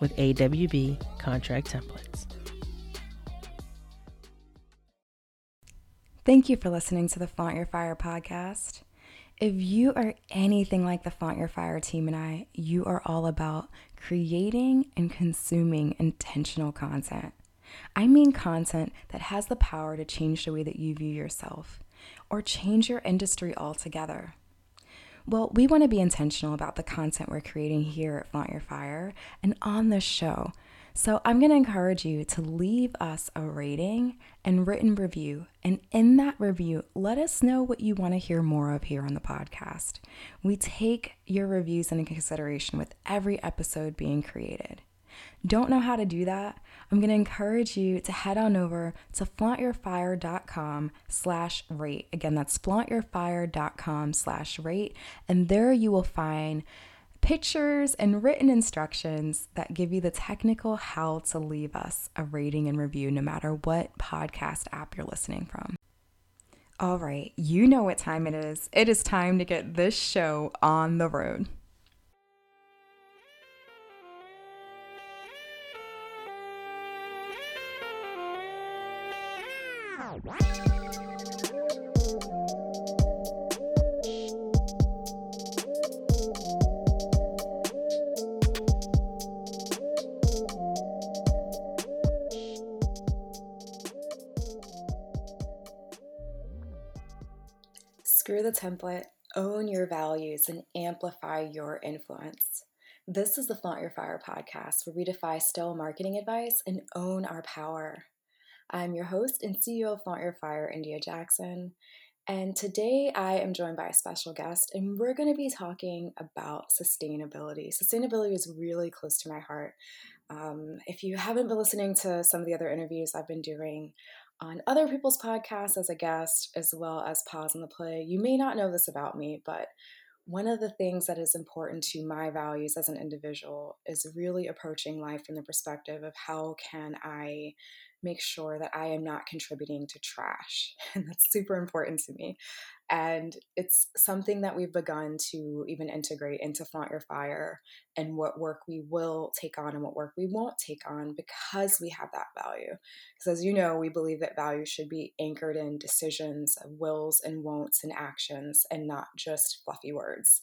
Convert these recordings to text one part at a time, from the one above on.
with AWB contract templates. Thank you for listening to the Flaunt Your Fire podcast. If you are anything like the Flaunt Your Fire team and I, you are all about creating and consuming intentional content. I mean content that has the power to change the way that you view yourself or change your industry altogether. Well, we want to be intentional about the content we're creating here at Flaunt Your Fire and on this show so I'm going to encourage you to leave us a rating and written review. And in that review, let us know what you want to hear more of here on the podcast. We take your reviews into consideration with every episode being created. Don't know how to do that? I'm going to encourage you to head on over to flauntyourfire.com slash rate. Again, that's flauntyourfire.com slash rate. And there you will find pictures and written instructions that give you the technical how to leave us a rating and review no matter what podcast app you're listening from. All right, you know what time it is. It is time to get this show on the road. Template, own your values, and amplify your influence. This is the Flaunt Your Fire podcast, where we defy stale marketing advice and own our power. I'm your host and CEO of Flaunt Your Fire, India Jackson. And today I am joined by a special guest, and we're going to be talking about sustainability. Sustainability is really close to my heart. Um, if you haven't been listening to some of the other interviews I've been doing, on other people's podcasts as a guest, as well as Pause on the Play. You may not know this about me, but one of the things that is important to my values as an individual is really approaching life from the perspective of how can I make sure that I am not contributing to trash. And that's super important to me. And it's something that we've begun to even integrate into Flaunt Your Fire and what work we will take on and what work we won't take on because we have that value. Because as you know, we believe that value should be anchored in decisions, wills and won'ts and actions and not just fluffy words.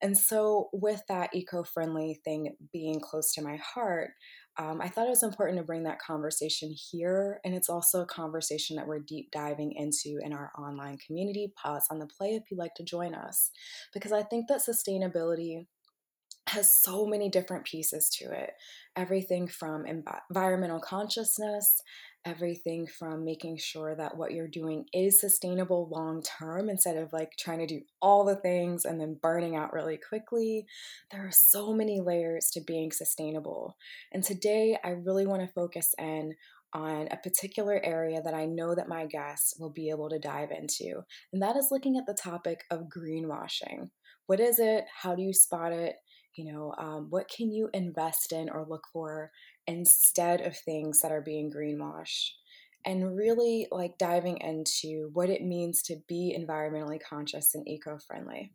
And so, with that eco friendly thing being close to my heart, um, I thought it was important to bring that conversation here. And it's also a conversation that we're deep diving into in our online community. Pause on the play if you'd like to join us. Because I think that sustainability has so many different pieces to it everything from environmental consciousness everything from making sure that what you're doing is sustainable long term instead of like trying to do all the things and then burning out really quickly. There are so many layers to being sustainable. And today I really want to focus in on a particular area that I know that my guests will be able to dive into. And that is looking at the topic of greenwashing. What is it? How do you spot it? You know, um, what can you invest in or look for instead of things that are being greenwashed? And really like diving into what it means to be environmentally conscious and eco friendly.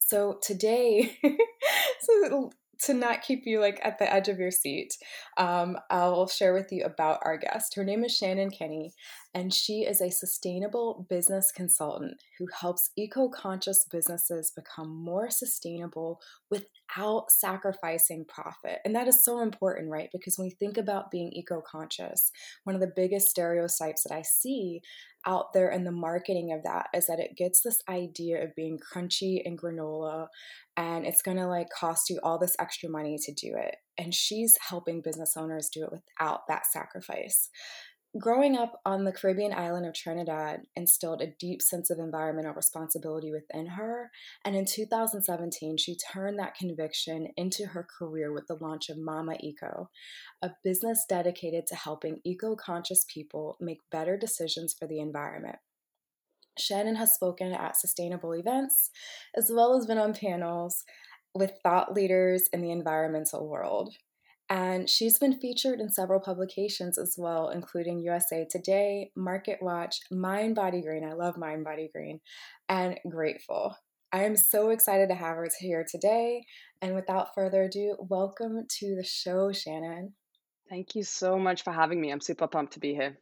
So today, so to not keep you like at the edge of your seat, um, I'll share with you about our guest. Her name is Shannon Kenny, and she is a sustainable business consultant who helps eco conscious businesses become more sustainable without sacrificing profit. And that is so important, right? Because when we think about being eco conscious, one of the biggest stereotypes that I see out there in the marketing of that is that it gets this idea of being crunchy and granola and it's to like cost you all this extra money to do it. And she's helping business owners do it without that sacrifice. Growing up on the Caribbean island of Trinidad instilled a deep sense of environmental responsibility within her. And in 2017, she turned that conviction into her career with the launch of Mama Eco, a business dedicated to helping eco conscious people make better decisions for the environment. Shannon has spoken at sustainable events as well as been on panels with thought leaders in the environmental world. And she's been featured in several publications as well, including USA Today, Market Watch, Mind Body Green. I love Mind Body Green, and Grateful. I am so excited to have her here today. And without further ado, welcome to the show, Shannon. Thank you so much for having me. I'm super pumped to be here.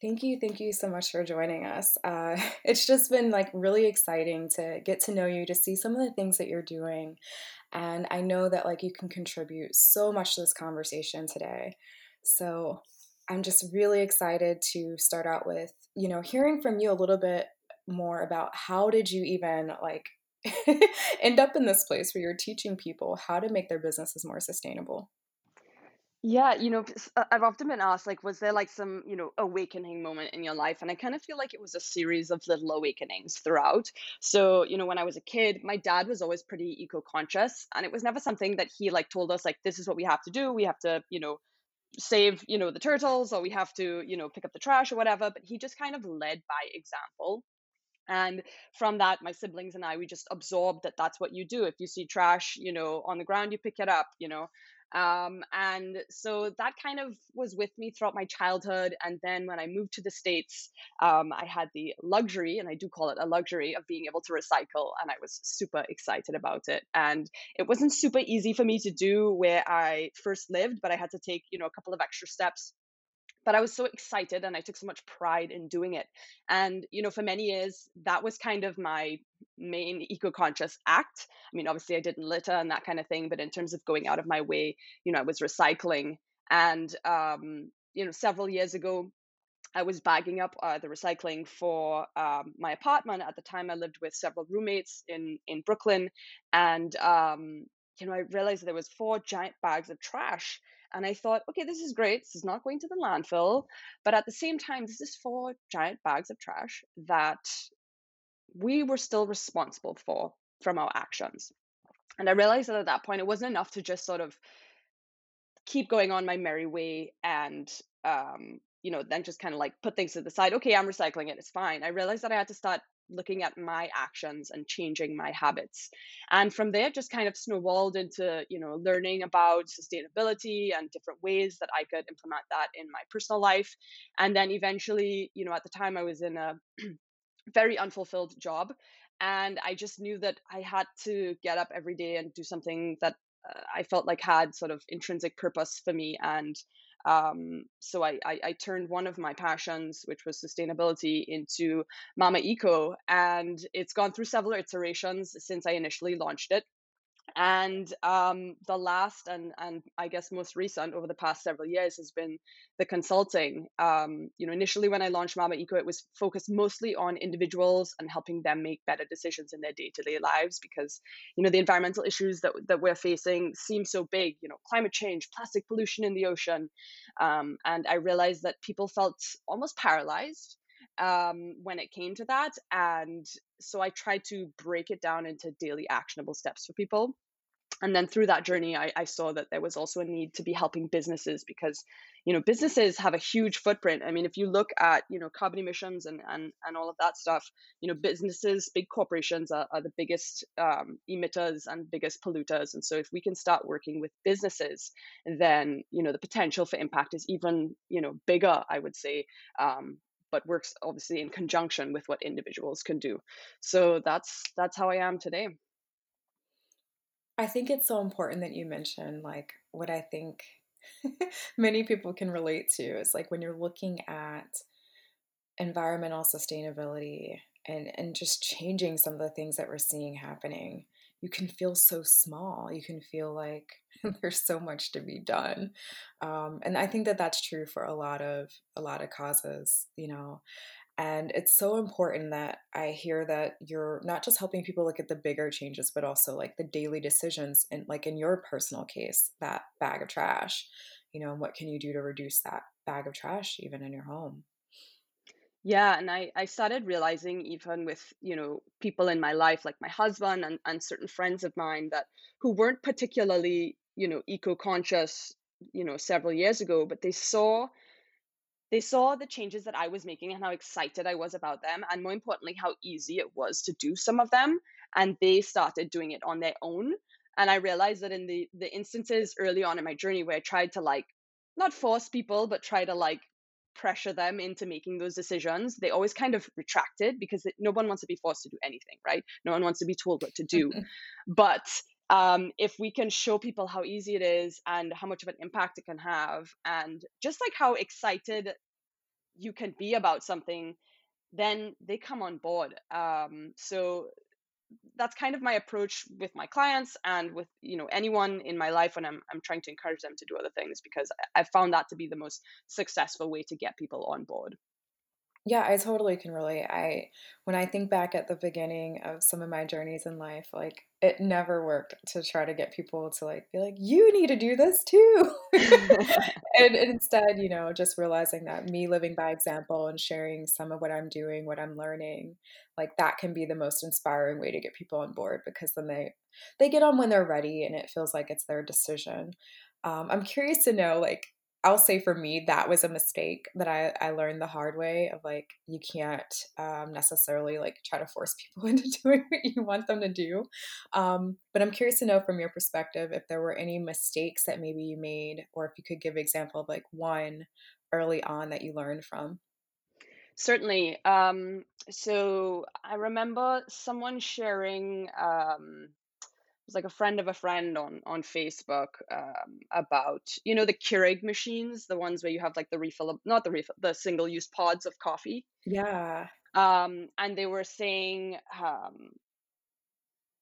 Thank you. Thank you so much for joining us. Uh, it's just been like really exciting to get to know you, to see some of the things that you're doing. And I know that like you can contribute so much to this conversation today. So I'm just really excited to start out with, you know, hearing from you a little bit more about how did you even like end up in this place where you're teaching people how to make their businesses more sustainable? Yeah, you know, I've often been asked, like, was there like some, you know, awakening moment in your life? And I kind of feel like it was a series of little awakenings throughout. So, you know, when I was a kid, my dad was always pretty eco-conscious, and it was never something that he like told us, like, this is what we have to do. We have to, you know, save, you know, the turtles, or we have to, you know, pick up the trash or whatever. But he just kind of led by example. And from that, my siblings and I, we just absorbed that that's what you do. If you see trash, you know, on the ground, you pick it up, you know. Um, and so that kind of was with me throughout my childhood. And then when I moved to the States, um, I had the luxury, and I do call it a luxury, of being able to recycle. And I was super excited about it. And it wasn't super easy for me to do where I first lived, but I had to take, you know, a couple of extra steps but I was so excited and I took so much pride in doing it. And, you know, for many years, that was kind of my main eco conscious act. I mean, obviously, I didn't litter and that kind of thing, but in terms of going out of my way, you know, I was recycling. And, um, you know, several years ago, I was bagging up uh, the recycling for um, my apartment. At the time, I lived with several roommates in in Brooklyn, and um, you know, I realized there was four giant bags of trash and I thought, okay, this is great. This is not going to the landfill. But at the same time, this is four giant bags of trash that we were still responsible for from our actions. And I realized that at that point, it wasn't enough to just sort of keep going on my merry way and, um, you know, then just kind of like put things to the side. Okay, I'm recycling it. It's fine. I realized that I had to start looking at my actions and changing my habits. And from there just kind of snowballed into you know learning about sustainability and different ways that i could implement that in my personal life. And then eventually you know at the time i was in a very unfulfilled job and i just knew that i had to get up every day and do something that uh, i felt like had sort of intrinsic purpose for me and um, so I, I, I, turned one of my passions, which was sustainability, into Mama Eco, and it's gone through several iterations since I initially launched it and um, the last and and I guess most recent over the past several years has been the consulting. Um, you know, initially when I launched Mama Eco, it was focused mostly on individuals and helping them make better decisions in their day to day lives because you know the environmental issues that that we're facing seem so big. You know, climate change, plastic pollution in the ocean, um, and I realized that people felt almost paralyzed um, when it came to that. And so I tried to break it down into daily actionable steps for people. And then through that journey, I, I saw that there was also a need to be helping businesses because, you know, businesses have a huge footprint. I mean, if you look at, you know, carbon emissions and and, and all of that stuff, you know, businesses, big corporations are, are the biggest um, emitters and biggest polluters. And so if we can start working with businesses, then, you know, the potential for impact is even, you know, bigger, I would say, um, but works obviously in conjunction with what individuals can do. So that's that's how I am today. I think it's so important that you mention like what I think many people can relate to is like when you're looking at environmental sustainability and and just changing some of the things that we're seeing happening you can feel so small you can feel like there's so much to be done um, and i think that that's true for a lot of a lot of causes you know and it's so important that i hear that you're not just helping people look at the bigger changes but also like the daily decisions and like in your personal case that bag of trash you know what can you do to reduce that bag of trash even in your home yeah, and I I started realizing even with, you know, people in my life like my husband and and certain friends of mine that who weren't particularly, you know, eco-conscious, you know, several years ago, but they saw they saw the changes that I was making and how excited I was about them and more importantly how easy it was to do some of them and they started doing it on their own. And I realized that in the the instances early on in my journey where I tried to like not force people but try to like pressure them into making those decisions, they always kind of retracted because no one wants to be forced to do anything, right? No one wants to be told what to do. but um, if we can show people how easy it is and how much of an impact it can have, and just like how excited you can be about something, then they come on board. Um, so that's kind of my approach with my clients and with you know anyone in my life when I'm I'm trying to encourage them to do other things because I've found that to be the most successful way to get people on board. Yeah, I totally can relate. I when I think back at the beginning of some of my journeys in life, like it never worked to try to get people to like be like, you need to do this too. and, and instead, you know, just realizing that me living by example and sharing some of what I'm doing, what I'm learning, like that can be the most inspiring way to get people on board because then they they get on when they're ready and it feels like it's their decision. Um, I'm curious to know, like, I'll say for me, that was a mistake that I, I learned the hard way of like, you can't um, necessarily like try to force people into doing what you want them to do. Um, but I'm curious to know from your perspective if there were any mistakes that maybe you made, or if you could give example of like one early on that you learned from. Certainly. Um, so I remember someone sharing um, was like a friend of a friend on on Facebook um, about you know the Keurig machines, the ones where you have like the refill, not the refill, the single use pods of coffee. Yeah. Um, and they were saying um,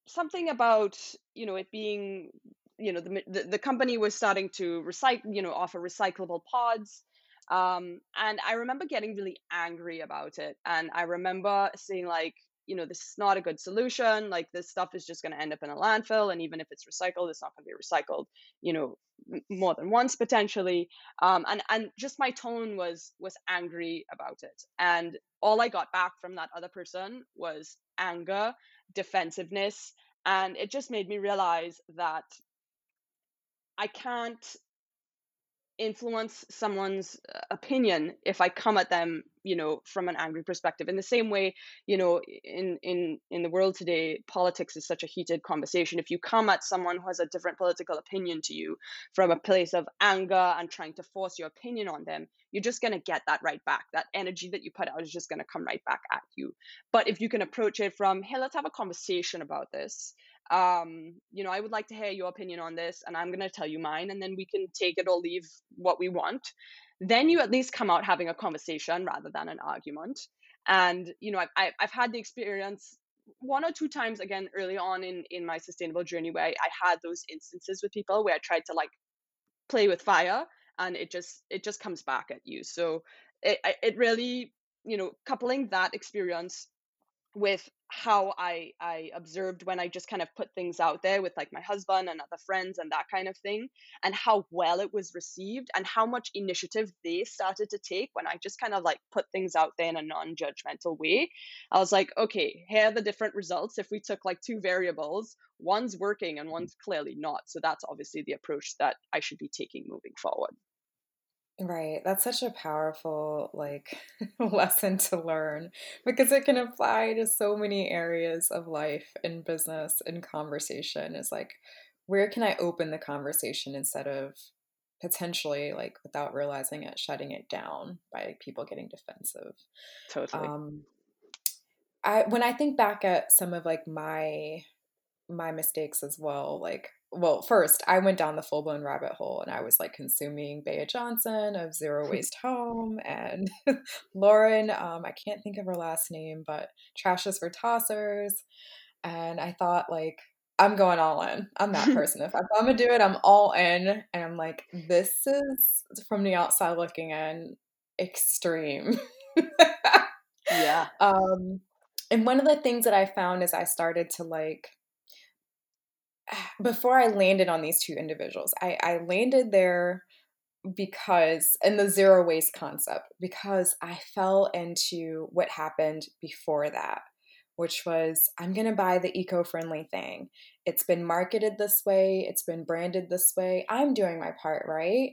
something about you know it being you know the, the the company was starting to recycle you know offer recyclable pods. Um, and I remember getting really angry about it. And I remember saying like, you know, this is not a good solution. Like this stuff is just going to end up in a landfill, and even if it's recycled, it's not going to be recycled, you know, more than once potentially. Um, and and just my tone was was angry about it, and all I got back from that other person was anger, defensiveness, and it just made me realize that I can't influence someone's uh, opinion if i come at them you know from an angry perspective. In the same way you know in in in the world today politics is such a heated conversation. If you come at someone who has a different political opinion to you from a place of anger and trying to force your opinion on them you're just going to get that right back. That energy that you put out is just going to come right back at you. But if you can approach it from hey let's have a conversation about this um, you know, I would like to hear your opinion on this, and I'm going to tell you mine, and then we can take it or leave what we want. Then you at least come out having a conversation rather than an argument. And you know, I've I've had the experience one or two times again early on in in my sustainable journey where I, had those instances with people where I tried to like play with fire, and it just it just comes back at you. So it it really you know coupling that experience with how I I observed when I just kind of put things out there with like my husband and other friends and that kind of thing and how well it was received and how much initiative they started to take when I just kind of like put things out there in a non-judgmental way. I was like, okay, here are the different results. If we took like two variables, one's working and mm. one's clearly not. So that's obviously the approach that I should be taking moving forward. Right. That's such a powerful like lesson to learn because it can apply to so many areas of life and business and conversation. Is like where can I open the conversation instead of potentially like without realizing it shutting it down by people getting defensive. Totally. Um I when I think back at some of like my my mistakes as well. Like, well, first I went down the full blown rabbit hole and I was like consuming Bea Johnson of Zero Waste Home and Lauren, um, I can't think of her last name, but Trash is for Tossers. And I thought like I'm going all in. I'm that person. if I'm gonna do it, I'm all in. And I'm like, this is from the outside looking in extreme. yeah. Um, and one of the things that I found is I started to like before I landed on these two individuals, I, I landed there because in the zero waste concept because I fell into what happened before that which was I'm going to buy the eco friendly thing. It's been marketed this way, it's been branded this way. I'm doing my part, right?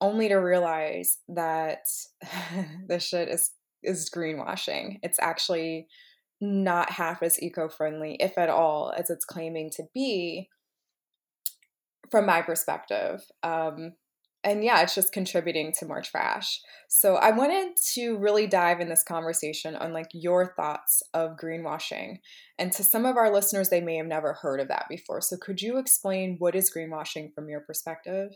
Only to realize that this shit is, is greenwashing. It's actually not half as eco friendly, if at all, as it's claiming to be from my perspective. Um, and yeah, it's just contributing to more trash. So I wanted to really dive in this conversation on like your thoughts of greenwashing. And to some of our listeners, they may have never heard of that before. So could you explain what is greenwashing from your perspective?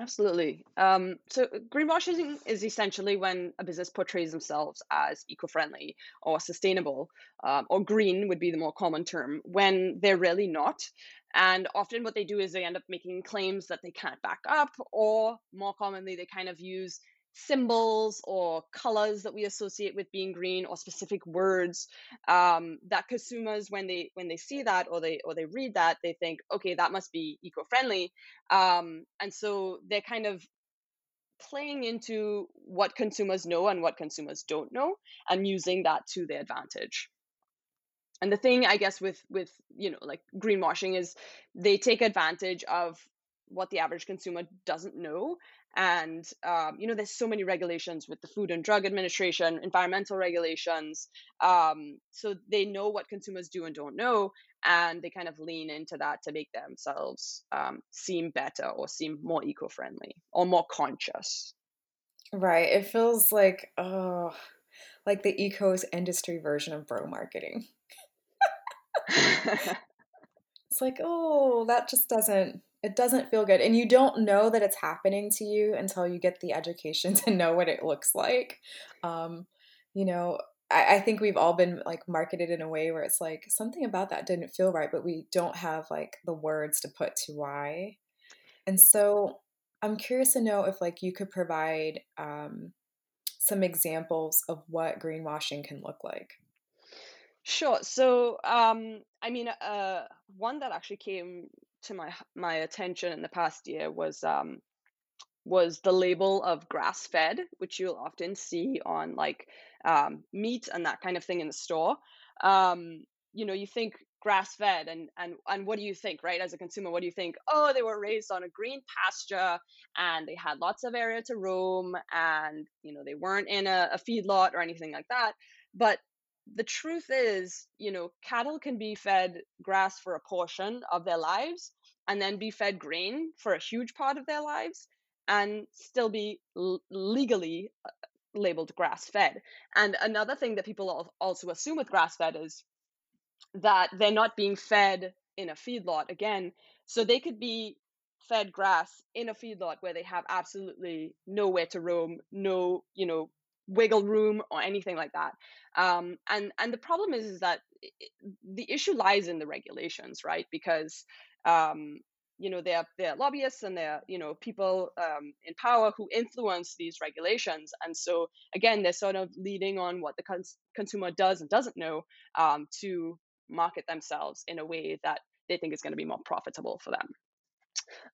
Absolutely. Um, so greenwashing is essentially when a business portrays themselves as eco-friendly or sustainable, um, or green would be the more common term, when they're really not. And often what they do is they end up making claims that they can't back up, or more commonly, they kind of use symbols or colors that we associate with being green or specific words um, that consumers when they when they see that or they or they read that they think okay that must be eco-friendly. Um, and so they're kind of playing into what consumers know and what consumers don't know and using that to their advantage. And the thing i guess with with you know like greenwashing is they take advantage of what the average consumer doesn't know and um, you know there's so many regulations with the food and drug administration environmental regulations um, so they know what consumers do and don't know and they kind of lean into that to make themselves um, seem better or seem more eco-friendly or more conscious. Right it feels like oh like the ecos industry version of bro marketing. It's like, oh, that just doesn't it doesn't feel good. And you don't know that it's happening to you until you get the education to know what it looks like. Um, you know, I, I think we've all been like marketed in a way where it's like something about that didn't feel right, but we don't have like the words to put to why. And so I'm curious to know if like you could provide um, some examples of what greenwashing can look like. Sure. So, um, I mean, uh, one that actually came to my my attention in the past year was um, was the label of grass fed, which you'll often see on like um, meat and that kind of thing in the store. Um, you know, you think grass fed, and and and what do you think, right? As a consumer, what do you think? Oh, they were raised on a green pasture, and they had lots of area to roam, and you know, they weren't in a, a feedlot or anything like that. But the truth is, you know, cattle can be fed grass for a portion of their lives and then be fed grain for a huge part of their lives and still be l- legally uh, labeled grass fed. And another thing that people also assume with grass fed is that they're not being fed in a feedlot again. So they could be fed grass in a feedlot where they have absolutely nowhere to roam, no, you know, wiggle room or anything like that. Um, and and the problem is is that the issue lies in the regulations, right? Because um, you know there are lobbyists and they're you know people um, in power who influence these regulations, and so again they're sort of leading on what the cons- consumer does and doesn't know um, to market themselves in a way that they think is going to be more profitable for them.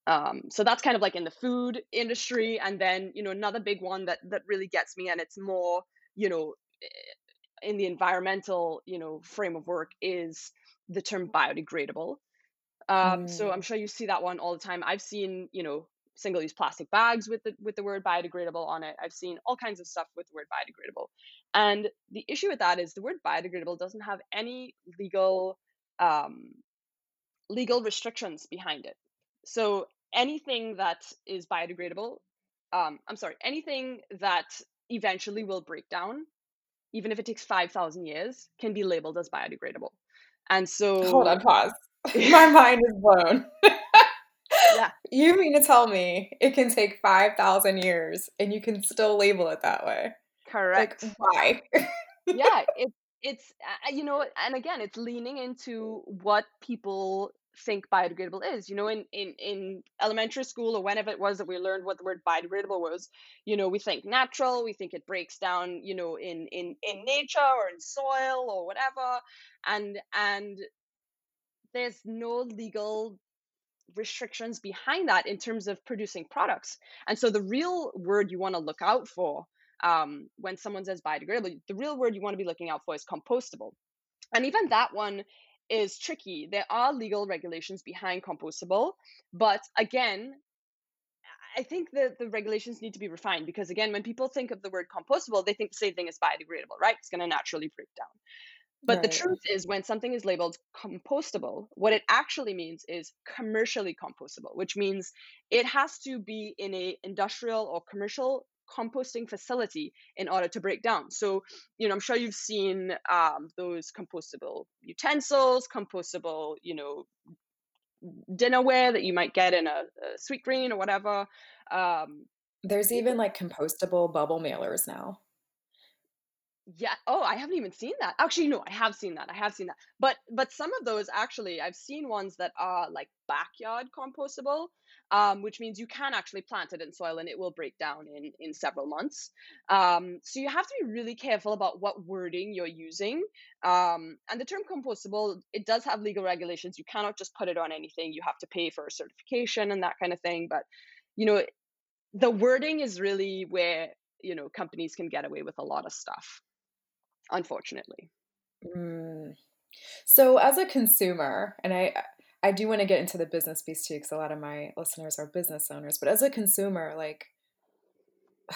Um, so that's kind of like in the food industry, and then you know another big one that that really gets me, and it's more you know eh, in the environmental you know frame of work is the term biodegradable. Um, mm. So I'm sure you see that one all the time. I've seen you know single-use plastic bags with the with the word biodegradable on it. I've seen all kinds of stuff with the word biodegradable, and the issue with that is the word biodegradable doesn't have any legal um, legal restrictions behind it. So anything that is biodegradable, um, I'm sorry, anything that eventually will break down, even if it takes 5,000 years, can be labeled as biodegradable. And so. Hold on, pause. My mind is blown. yeah. You mean to tell me it can take 5,000 years and you can still label it that way? Correct. Like, why? yeah, it, it's, uh, you know, and again, it's leaning into what people think biodegradable is. You know, in, in, in elementary school or whenever it was that we learned what the word biodegradable was, you know, we think natural, we think it breaks down, you know, in, in, in nature or in soil or whatever. And, and there's no legal restrictions behind that in terms of producing products. And so the real word you want to look out for um, when someone says biodegradable, the real word you want to be looking out for is compostable. And even that one is tricky. There are legal regulations behind compostable, but again, I think that the regulations need to be refined because again, when people think of the word compostable, they think the same thing as biodegradable, right? It's going to naturally break down. But right. the truth is, when something is labeled compostable, what it actually means is commercially compostable, which means it has to be in a industrial or commercial composting facility in order to break down. So, you know, I'm sure you've seen um, those compostable utensils, compostable, you know, dinnerware that you might get in a, a Sweetgreen or whatever. Um, There's even like compostable bubble mailers now. Yeah. Oh, I haven't even seen that. Actually, no, I have seen that. I have seen that. But but some of those actually, I've seen ones that are like backyard compostable, um, which means you can actually plant it in soil and it will break down in in several months. Um, so you have to be really careful about what wording you're using. Um, and the term compostable, it does have legal regulations. You cannot just put it on anything. You have to pay for a certification and that kind of thing. But you know, the wording is really where you know companies can get away with a lot of stuff unfortunately. Mm. So, as a consumer, and I I do want to get into the business piece too, because a lot of my listeners are business owners. But as a consumer, like,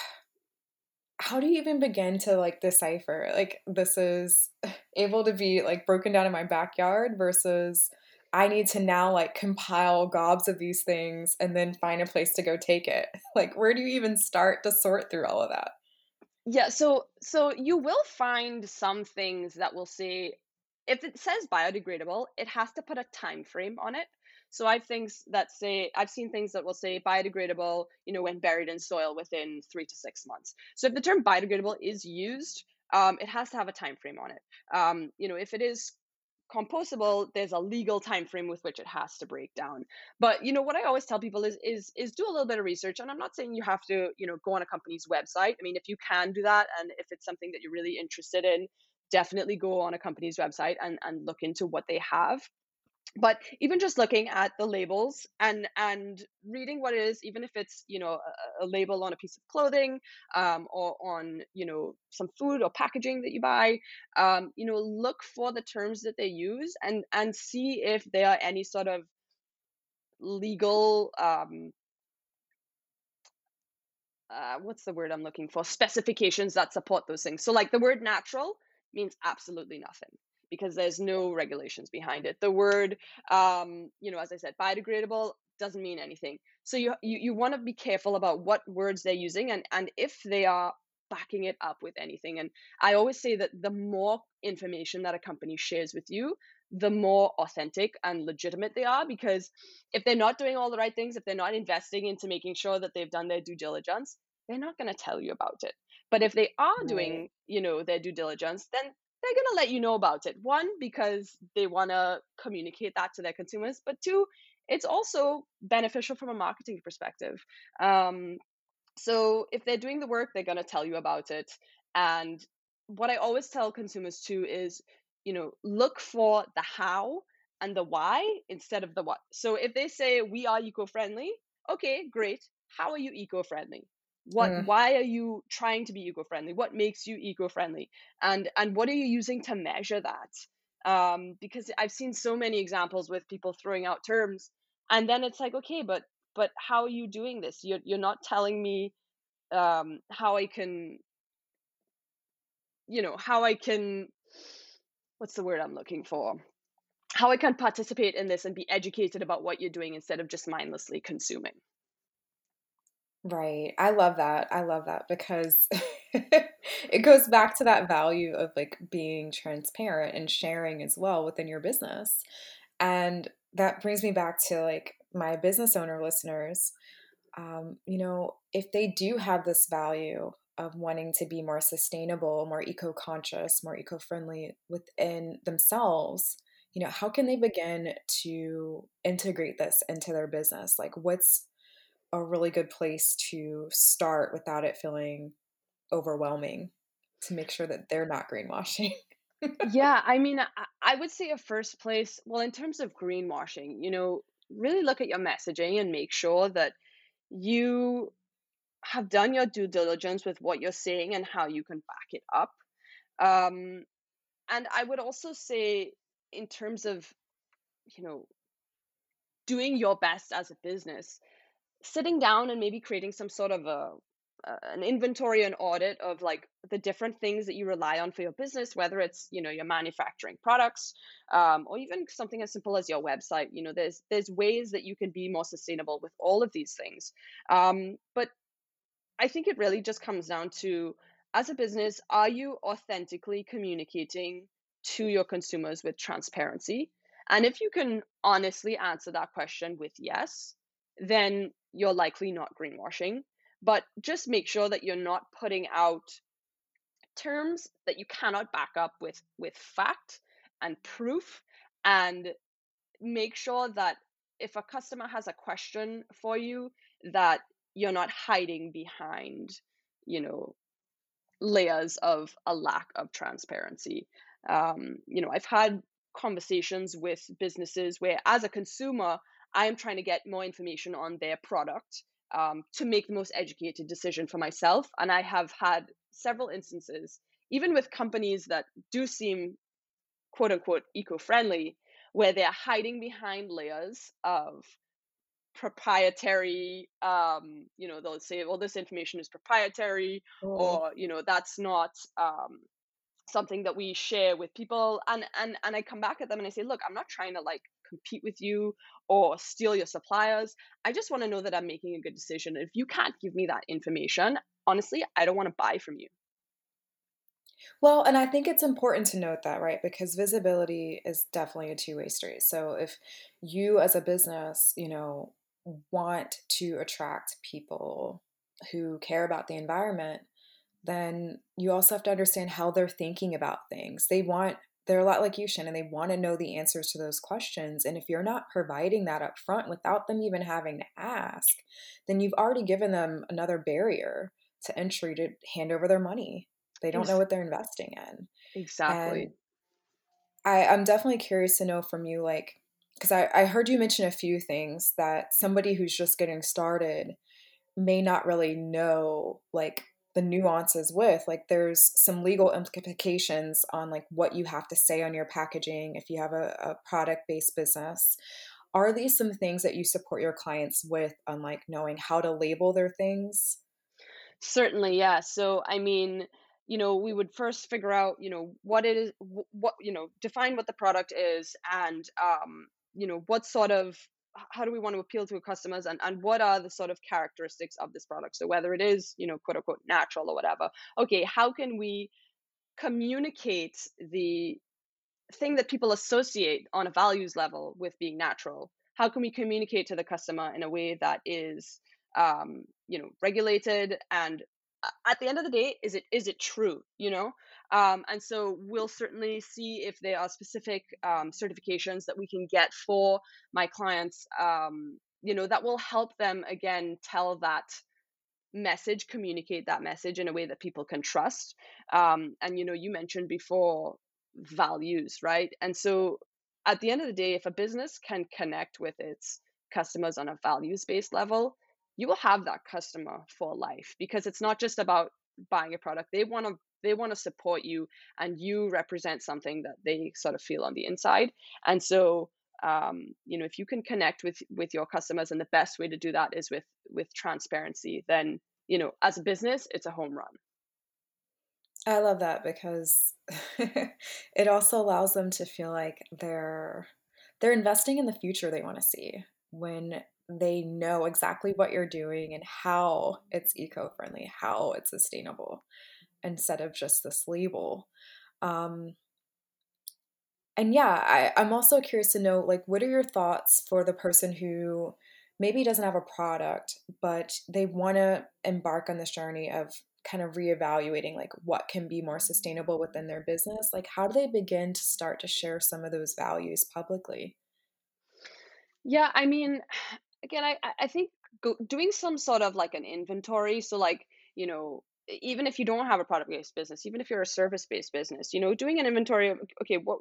how do you even begin to like decipher like this is able to be like broken down in my backyard versus I need to now like compile gobs of these things and then find a place to go take it. Like, where do you even start to sort through all of that? Yeah, so so you will find some things that will say if it says biodegradable, it has to put a time frame on it. So I've things that say I've seen things that will say biodegradable, you know, when buried in soil within three to six months. So if the term biodegradable is used, um, it has to have a time frame on it. Um, you know, if it is compostable there's a legal time frame with which it has to break down but you know what i always tell people is is is do a little bit of research and i'm not saying you have to you know go on a company's website i mean if you can do that and if it's something that you're really interested in definitely go on a company's website and and look into what they have. But even just looking at the labels and and reading what it is even if it's you know a, a label on a piece of clothing um, or on you know some food or packaging that you buy um, you know look for the terms that they use and and see if there are any sort of legal um, uh, what's the word i'm looking for? Specifications that support those things. So like the word natural means absolutely nothing because there's no regulations behind it. The word, um, you know, as I said, biodegradable doesn't mean anything. So you you, you want to be careful about what words they're using and and if they are backing it up with anything. And I always say that the more information that a company shares with you, the more authentic and legitimate they are. Because if they're not doing all the right things, if they're not investing into making sure that they've done their due diligence, they're not going to tell you about it. But if they are doing, you know, their due diligence, then they're going to let you know about it. One, because they want to communicate that to their consumers, but two, it's also beneficial from a marketing perspective. Um, so if they're doing the work, they're going to tell you about it. And what I always tell consumers too is, you know, look for the how and the why instead of the what. So if they say we are eco-friendly, okay, great. How are you eco-friendly? What mm. why are you trying to be eco-friendly? What makes you eco-friendly? And and what are you using to measure that? Um, because i've seen so many examples with people throwing out terms and then it's like okay but but how are you doing this? You're, you're not telling me um, how i can you know how i can what's the word i'm looking for? How i can participate in this and be educated about what you're doing instead of just mindlessly consuming Right. I love that. I love that because it goes back to that value of like being transparent and sharing as well within your business. And that brings me back to like my business owner listeners. Um, you know, if they do have this value of wanting to be more sustainable, more eco conscious, more eco friendly within themselves, you know, how can they begin to integrate this into their business? Like, what's a really good place to start without it feeling overwhelming to make sure that they're not greenwashing? yeah, I mean, I, would say a first place, well, in terms of greenwashing, you know, really look at your messaging and make sure that you have done your due diligence with what you're saying and how you can back it up. Um, and I would also say, in terms of, you know, doing your best as a business, sitting down and maybe creating some sort of a uh, an inventory and audit of like the different things that you rely on for your business whether it's you know your manufacturing products um, or even something as simple as your website you know there's there's ways that you can be more sustainable with all of these things. Um, but i think it really just comes down to as a business are you authentically communicating to your consumers with transparency? And if you can honestly answer that question with yes then you're likely not greenwashing but just make sure that you're not putting out terms that you cannot back up with with fact and proof and make sure that if a customer has a question for you that you're not hiding behind you know layers of a lack of transparency. Um, you know i've had conversations with businesses where as a consumer i am trying to get more information on their product um, to make the most educated decision for myself. And I have had several instances, even with companies that do seem quote unquote eco friendly, where they're hiding behind layers of proprietary um you know they'll say well this information is proprietary oh. or you know that's not um something that we share with people and and and I come back at them and I say look I'm not trying to like compete with you or steal your suppliers. I just want to know that I'm making a good decision. If you can't give me that information, honestly, I don't want to buy from you. Well, and I think it's important to note that, right? Because visibility is definitely a two way street. So if you as a business, you know, want to attract people who care about the environment, then you also have to understand how they're thinking about things. They want they're a lot like you, Shannon. And they want to know the answers to those questions. And if you're not providing that up front without them even having to ask, then you've already given them another barrier to entry to hand over their money. They don't know what they're investing in. Exactly. And I, I'm definitely curious to know from you, like, because I, I heard you mention a few things that somebody who's just getting started may not really know, like, the nuances with like there's some legal implications on like what you have to say on your packaging if you have a, a product based business. Are these some things that you support your clients with on like knowing how to label their things? Certainly yeah. So i mean you know we would first figure out you know what it is what you know define what the product is and um you know what sort of how do we want to appeal to customers and, and what are the sort of characteristics of this product? So whether it is you know quote unquote natural or whatever okay how can we communicate the thing that people associate on a values level with being natural? How can we communicate to the customer in a way that is um, you know regulated and at the end of the day is it is it true you know um, and so we'll certainly see if there are specific um, certifications that we can get for my clients, um, you know, that will help them again tell that message, communicate that message in a way that people can trust. Um, and, you know, you mentioned before values, right? And so at the end of the day, if a business can connect with its customers on a values based level, you will have that customer for life because it's not just about buying a product. They want to they want to support you and you represent something that they sort of feel on the inside. And so um, you know if you can connect with with your customers and the best way to do that is with with transparency then you know as a business it's a home run. I love that because it also allows them to feel like they're they're investing in the future they want to see. When they know exactly what you're doing and how it's eco-friendly how it's sustainable instead of just this label. Um, and yeah, I, I'm also curious to know like what are your thoughts for the person who maybe doesn't have a product, but they want to embark on this journey of kind of reevaluating like what can be more sustainable within their business like how do they begin to start to share some of those values publicly yeah i mean again i i think go, doing some sort of like an inventory so like you know even if you don't have a product based business even if you're a service based business you know doing an inventory of okay what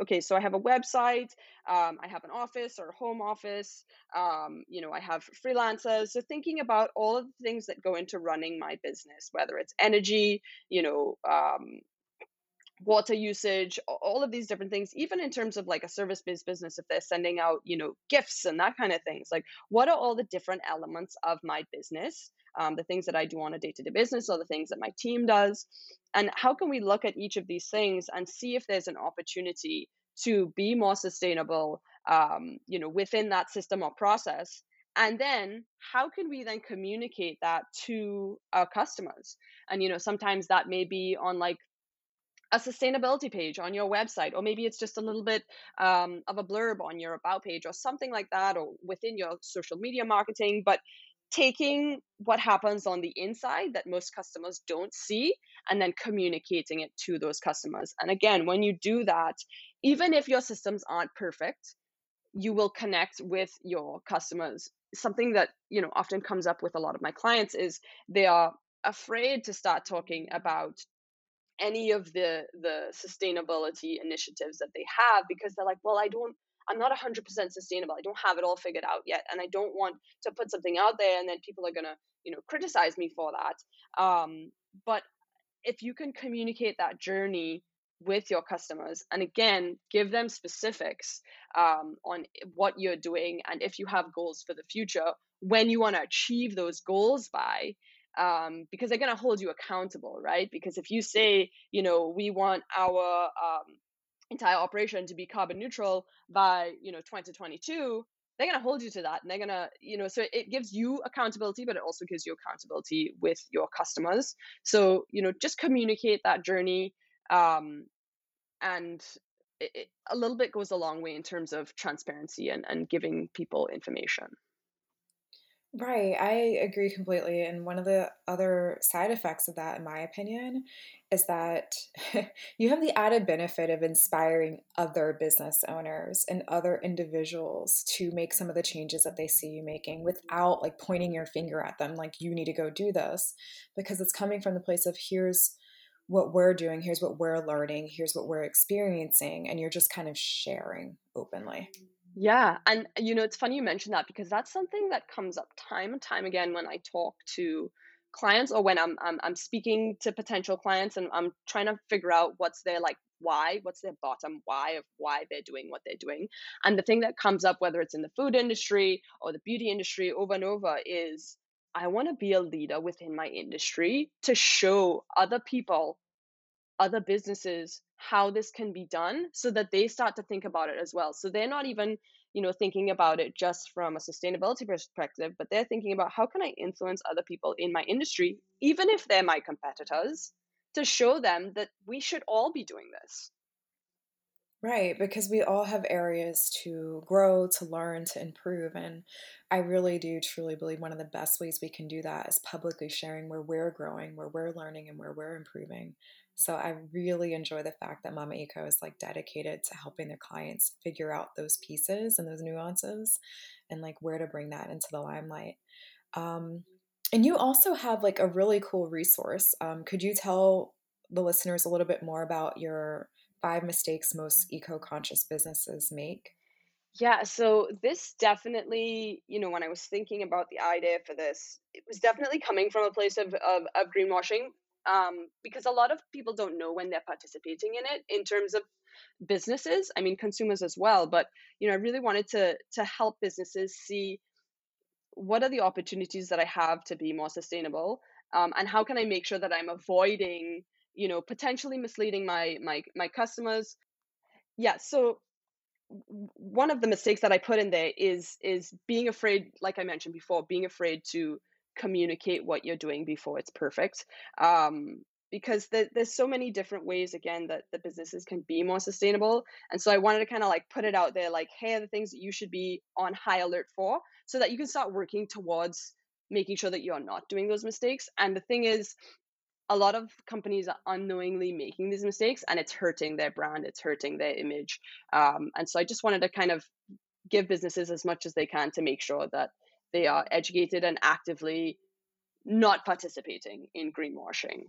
okay, so I have a website, um, I have an office or home office, um, you know, I have freelancers. So thinking about all of the things that go into running my business, whether it's energy, you know, um, water usage all of these different things even in terms of like a service based business if they're sending out you know gifts and that kind of things like what are all the different elements of my business um, the things that i do on a day-to-day business or the things that my team does? And how can we look at each of these things and see if there's an opportunity to be more sustainable um, you know within that system or process? And then how can we then communicate that to our customers? And you know sometimes that may be on like a sustainability page on your website, or maybe it's just a little bit um, of a blurb on your about page, or something like that, or within your social media marketing. But taking what happens on the inside that most customers don't see and then communicating it to those customers. And again, when you do that, even if your systems aren't perfect, you will connect with your customers. Something that, you know, often comes up with a lot of my clients is they are afraid to start talking about any of the the sustainability initiatives that they have because they're like well i don't i'm not 100% sustainable. I don't have it all figured out yet and i don't want to put something out there and then people are going to you know criticize me for that. Um, but if you can communicate that journey with your customers and again give them specifics um, on what you're doing and if you have goals for the future when you want to achieve those goals by um, because they're going to hold you accountable, right? Because if you say, you know, we want our um, entire operation to be carbon neutral by, you know, 2022, they're going to hold you to that. And they're going to, you know, so it gives you accountability, but it also gives you accountability with your customers. So, you know, just communicate that journey. Um, and it, it, a little bit goes a long way in terms of transparency and, and giving people information. Right, I agree completely. And one of the other side effects of that, in my opinion, is that you have the added benefit of inspiring other business owners and other individuals to make some of the changes that they see you making without like pointing your finger at them, like, you need to go do this, because it's coming from the place of here's what we're doing, here's what we're learning, here's what we're experiencing, and you're just kind of sharing openly. Yeah, and you know, it's funny you mentioned that because that's something that comes up time and time again when I talk to clients or when I'm I'm, I'm speaking to potential clients and I'm trying to figure out what's their like why, what's their bottom why of why they're doing what they're doing. And the thing that comes up, whether it's in the food industry or the beauty industry over and over, is I want to be a leader within my industry to show other people other businesses how this can be done so that they start to think about it as well so they're not even you know thinking about it just from a sustainability perspective but they're thinking about how can i influence other people in my industry even if they're my competitors to show them that we should all be doing this Right, because we all have areas to grow, to learn, to improve. And I really do truly believe one of the best ways we can do that is publicly sharing where we're growing, where we're learning, and where we're improving. So I really enjoy the fact that Mama Eco is like dedicated to helping their clients figure out those pieces and those nuances and like where to bring that into the limelight. Um, and you also have like a really cool resource. Um, could you tell the listeners a little bit more about your five mistakes most eco conscious businesses make? Yeah, so this definitely, you know, when I was thinking about the idea for this, it was definitely coming from a place of, of, of greenwashing um, because a lot of people don't know when they're participating in it in terms of businesses i mean consumers as well but you know i really wanted to to help businesses see what are the opportunities that i have to be more sustainable um, and how can i make sure that i'm avoiding you know potentially misleading my my my customers. Yeah so one of the mistakes that i put in there is is being afraid like i mentioned before being afraid to communicate what you're doing before it's perfect. Um, because the, there's so many different ways again that the businesses can be more sustainable and so i wanted to kind of like put it out there like hey are the things that you should be on high alert for so that you can start working towards making sure that you're not doing those mistakes and the thing is a lot of companies are unknowingly making these mistakes and it's hurting their brand it's hurting their image um, and so i just wanted to kind of give businesses as much as they can to make sure that they are educated and actively not participating in greenwashing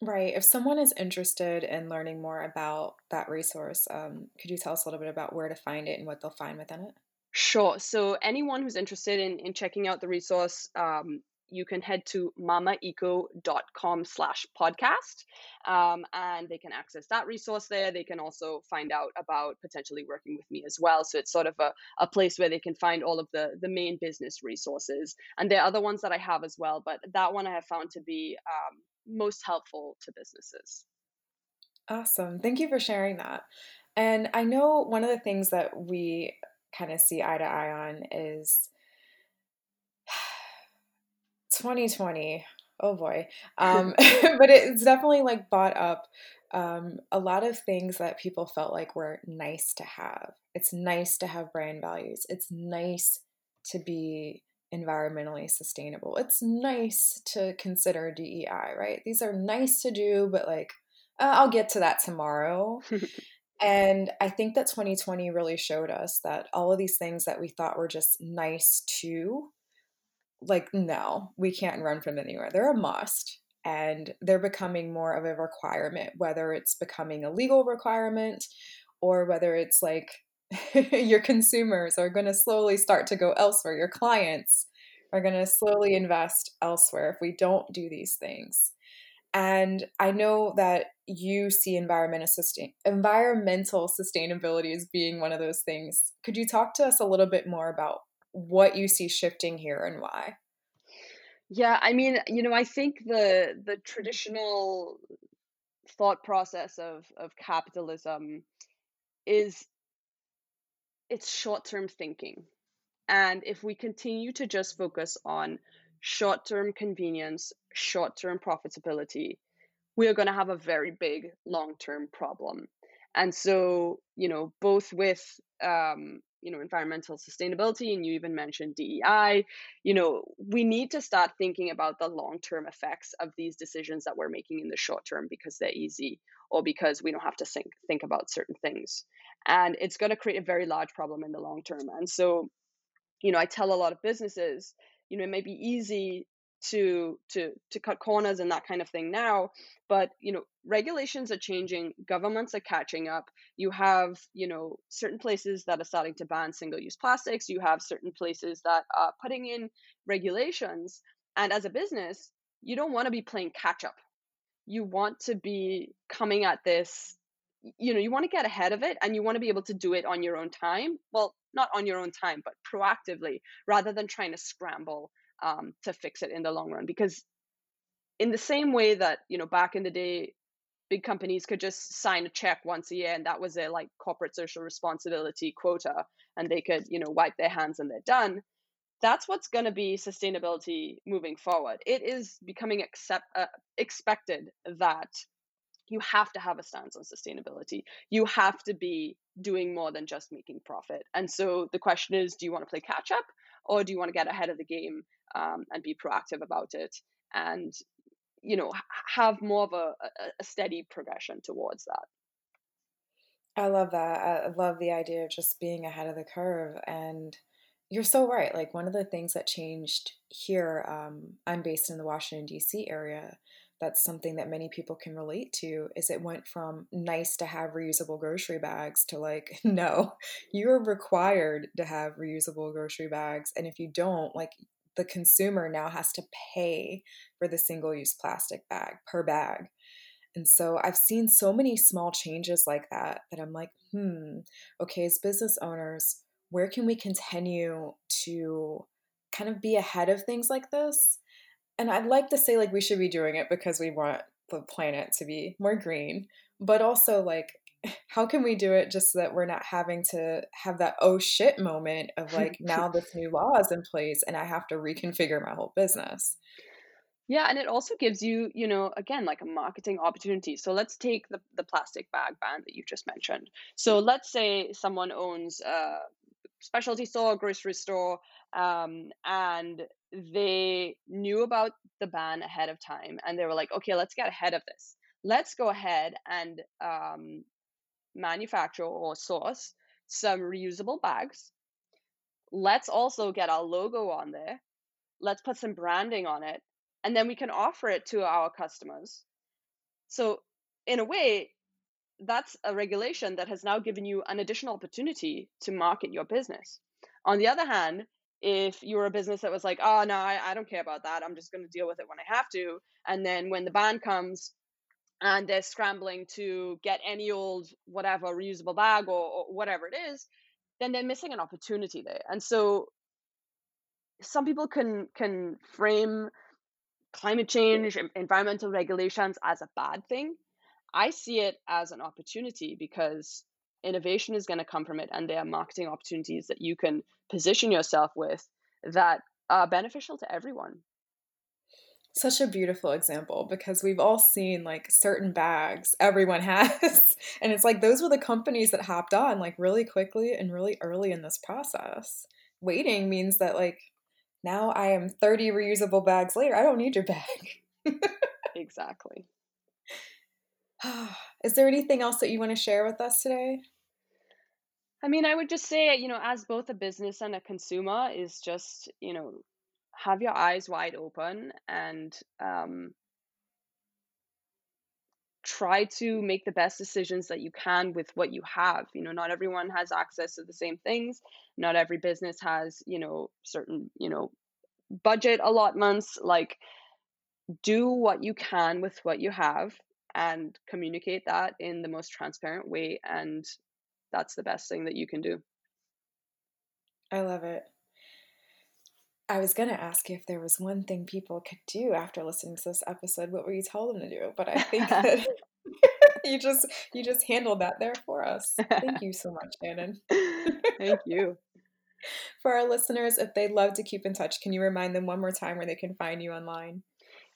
Right. If someone is interested in learning more about that resource, um, could you tell us a little bit about where to find it and what they'll find within it? Sure. So anyone who's interested in, in checking out the resource, um, you can head to mamaeco.com slash podcast um, and they can access that resource there. They can also find out about potentially working with me as well. So it's sort of a, a place where they can find all of the the main business resources. And there are other ones that i have as well but that one i have found to be um, most helpful to businesses. Awesome. Thank you for sharing that. And i know one of the things that we kind of see eye to eye on is 2020 oh boy. Um, but it's definitely like bought up um, a lot of things that people felt like were nice to have. It's nice to have brand values. It's nice to be environmentally sustainable. It's nice to consider dei right? These are nice to do but like uh, i'll get to that tomorrow. And i think that 2020 really showed us that all of these things that we thought were just nice to like no we can't run from anywhere. They're a must and they're becoming more of a requirement whether it's becoming a legal requirement or whether it's like your consumers are going to slowly start to go elsewhere. Your clients are going to slowly invest elsewhere if we don't do these things. And i know that you see environmental sustain environmental sustainability as being one of those things. Could you talk to us a little bit more about what you see shifting here and why. Yeah, I mean, you know, I think the the traditional thought process of of capitalism is it's short-term thinking. And if we continue to just focus on short-term convenience, short-term profitability, we are going to have a very big long-term problem. And so, you know, both with um, you know environmental sustainability and you even mentioned DEI you know we need to start thinking about the long-term effects of these decisions that we're making in the short term because they're easy or because we don't have to think think about certain things. And it's going to create a very large problem in the long term. And so you know I tell a lot of businesses you know it may be easy to to to cut corners and that kind of thing now but you know regulations are changing governments are catching up. You have you know certain places that are starting to ban single use plastics. You have certain places that are putting in regulations. And as a business you don't want to be playing catch up. You want to be coming at this you know you want to get ahead of it and you want to be able to do it on your own time. Well not on your own time but proactively rather than trying to scramble um, to fix it in the long run because in the same way that you know back in the day big companies could just sign a check once a year and that was their like corporate social responsibility quota and they could you know wipe their hands and they're done that's what's going to be sustainability moving forward. It is becoming accept, uh, expected that you have to have a stance on sustainability. You have to be doing more than just making profit. And so the question is do you want to play catch up or do you want to get ahead of the game um, and be proactive about it and you know have more of a, a steady progression towards that? I love that i love the idea of just being ahead of the curve and you're so right like one of the things that changed here um, i'm based in the washington d.c area that's something that many people can relate to is it went from nice to have reusable grocery bags to like no you're required to have reusable grocery bags and if you don't like the consumer now has to pay for the single use plastic bag per bag. And so I've seen so many small changes like that that I'm like, hmm, okay, as business owners, where can we continue to kind of be ahead of things like this? And I'd like to say, like, we should be doing it because we want the planet to be more green, but also, like, how can we do it just so that we're not having to have that oh shit moment of like now this new law is in place and I have to reconfigure my whole business? Yeah, and it also gives you, you know, again, like a marketing opportunity. So let's take the, the plastic bag ban that you've just mentioned. So let's say someone owns a specialty store, grocery store, um, and they knew about the ban ahead of time and they were like, okay, let's get ahead of this. Let's go ahead and um, manufacture or source some reusable bags. Let's also get our logo on there. Let's put some branding on it. And then we can offer it to our customers. So, in a way, that's a regulation that has now given you an additional opportunity to market your business. On the other hand, if you were a business that was like, oh, no, I, I don't care about that. I'm just going to deal with it when I have to. And then when the ban comes and they're scrambling to get any old, whatever, reusable bag or, or whatever it is, then they're missing an opportunity there. And so some people can can frame climate change environmental regulations as a bad thing I see it as an opportunity because innovation is going to come from it, and there are marketing opportunities that you can position yourself with that are beneficial to everyone. Such a beautiful example because we've all seen like certain bags everyone has. and it's like those were the companies that hopped on like really quickly and really early in this process. Waiting means that like now I am 30 reusable bags later. I don't need your bag. exactly. Is there anything else that you want to share with us today? I mean, I would just say, you know, as both a business and a consumer, is just, you know, have your eyes wide open and um, try to make the best decisions that you can with what you have. You know, not everyone has access to the same things. Not every business has, you know, certain, you know, budget allotments. Like, do what you can with what you have and communicate that in the most transparent way and that's the best thing that you can do. I love it. I was going to ask you if there was one thing people could do after listening to this episode what would you tell them to do? But i think that you just you just handled that there for us. Thank you so much shannon. Thank you. For our listeners if they'd love to keep in touch can you remind them one more time where they can find you online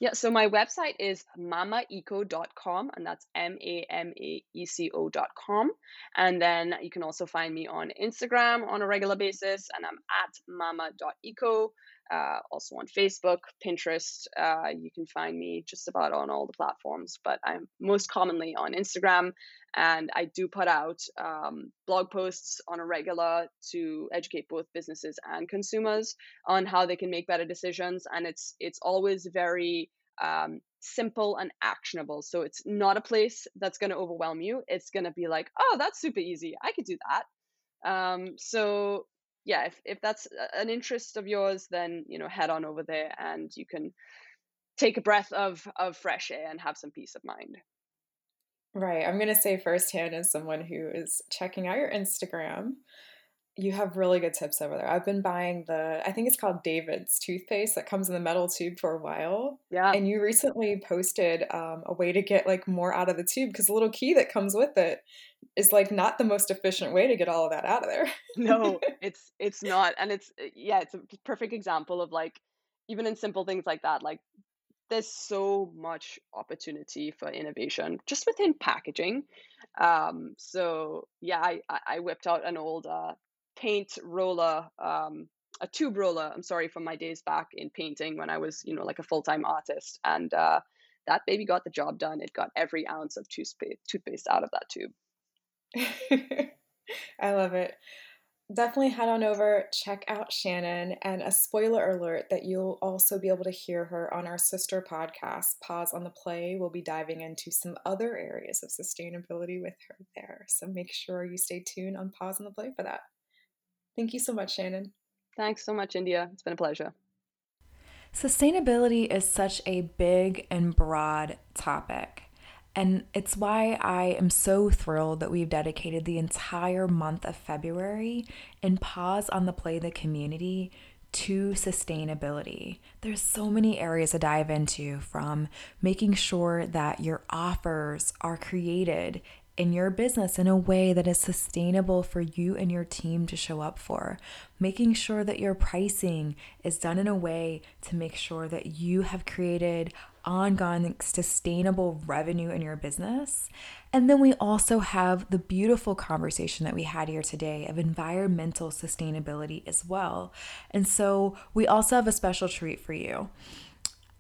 yeah, so my website is mamaeco.com, and that's M A M A E C O.com. And then you can also find me on Instagram on a regular basis, and I'm at mama.eco. Uh, also on Facebook, Pinterest. Uh, you can find me just about on all the platforms, but I'm most commonly on Instagram. And I do put out um, blog posts on a regular to educate both businesses and consumers on how they can make better decisions. And it's it's always very um, simple and actionable. So it's not a place that's going to overwhelm you. It's going to be like, oh, that's super easy. I could do that. Um, so yeah, if, if that's an interest of yours, then you know head on over there and you can take a breath of of fresh air and have some peace of mind. Right. I'm gonna say firsthand as someone who is checking out your Instagram, you have really good tips over there. I've been buying the I think it's called David's toothpaste that comes in the metal tube for a while. Yeah. And you recently posted um, a way to get like more out of the tube because the little key that comes with it is like not the most efficient way to get all of that out of there. no, it's it's not, and it's uh, yeah, it's a perfect example of like even in simple things like that, like there's so much opportunity for innovation just within packaging. Um, so yeah, I I whipped out an old uh, paint roller. Um, a tube roller, I'm sorry, from my days back in painting when I was, you know, like a full time artist. And uh, that baby got the job done. It got every ounce of toothpaste, toothpaste out of that tube. I love it. Definitely head on over, check out Shannon, and a spoiler alert that you'll also be able to hear her on our sister podcast, Pause on the Play. We'll be diving into some other areas of sustainability with her there. So make sure you stay tuned on Pause on the Play for that. Thank you so much, Shannon. Thanks so much, India. It's been a pleasure. Sustainability is such a big and broad topic. And it's why I am so thrilled that we've dedicated the entire month of February and pause on the play the community to sustainability. There's so many areas to dive into from making sure that your offers are created in your business in a way that is sustainable for you and your team to show up for. Making sure that your pricing is done in a way to make sure that you have created ongoing sustainable revenue in your business. And then we also have the beautiful conversation that we had here today of environmental sustainability as well. And so we also have a special treat for you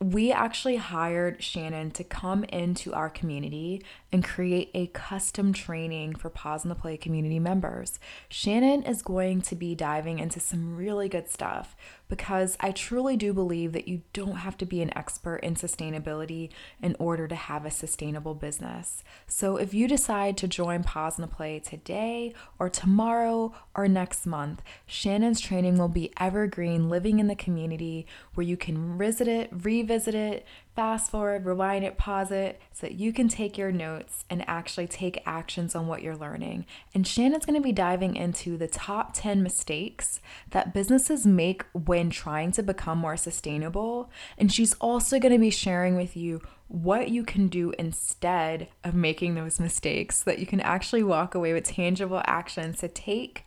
we actually hired Shannon to come into our community and create a custom training for Pause on the Play community members. Shannon is going to be diving into some really good stuff because I truly do believe that you don't have to be an expert in sustainability in order to have a sustainable business. So if you decide to join Pause and Play today or tomorrow or next month, Shannon's training will be evergreen, living in the community where you can visit it, revisit it, fast forward, rewind it, pause it, so that you can take your notes and actually take actions on what you're learning. And Shannon's to be diving into the top 10 mistakes that businesses make when trying to become more sustainable. And she's also to be sharing with you what you can do instead of making those mistakes so that you can actually walk away with tangible actions to take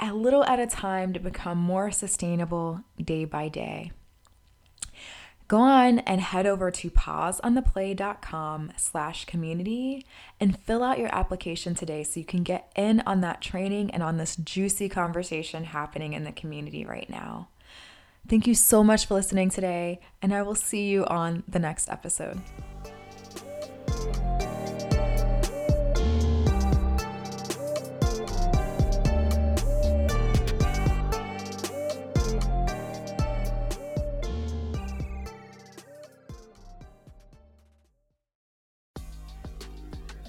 a little at a time to become more sustainable day by day go on and head over to pauseontheplay.com slash community and fill out your application today so you can get in on that training and on this juicy conversation happening in the community right now. Thank you so much for listening today, and I will see you on the next episode.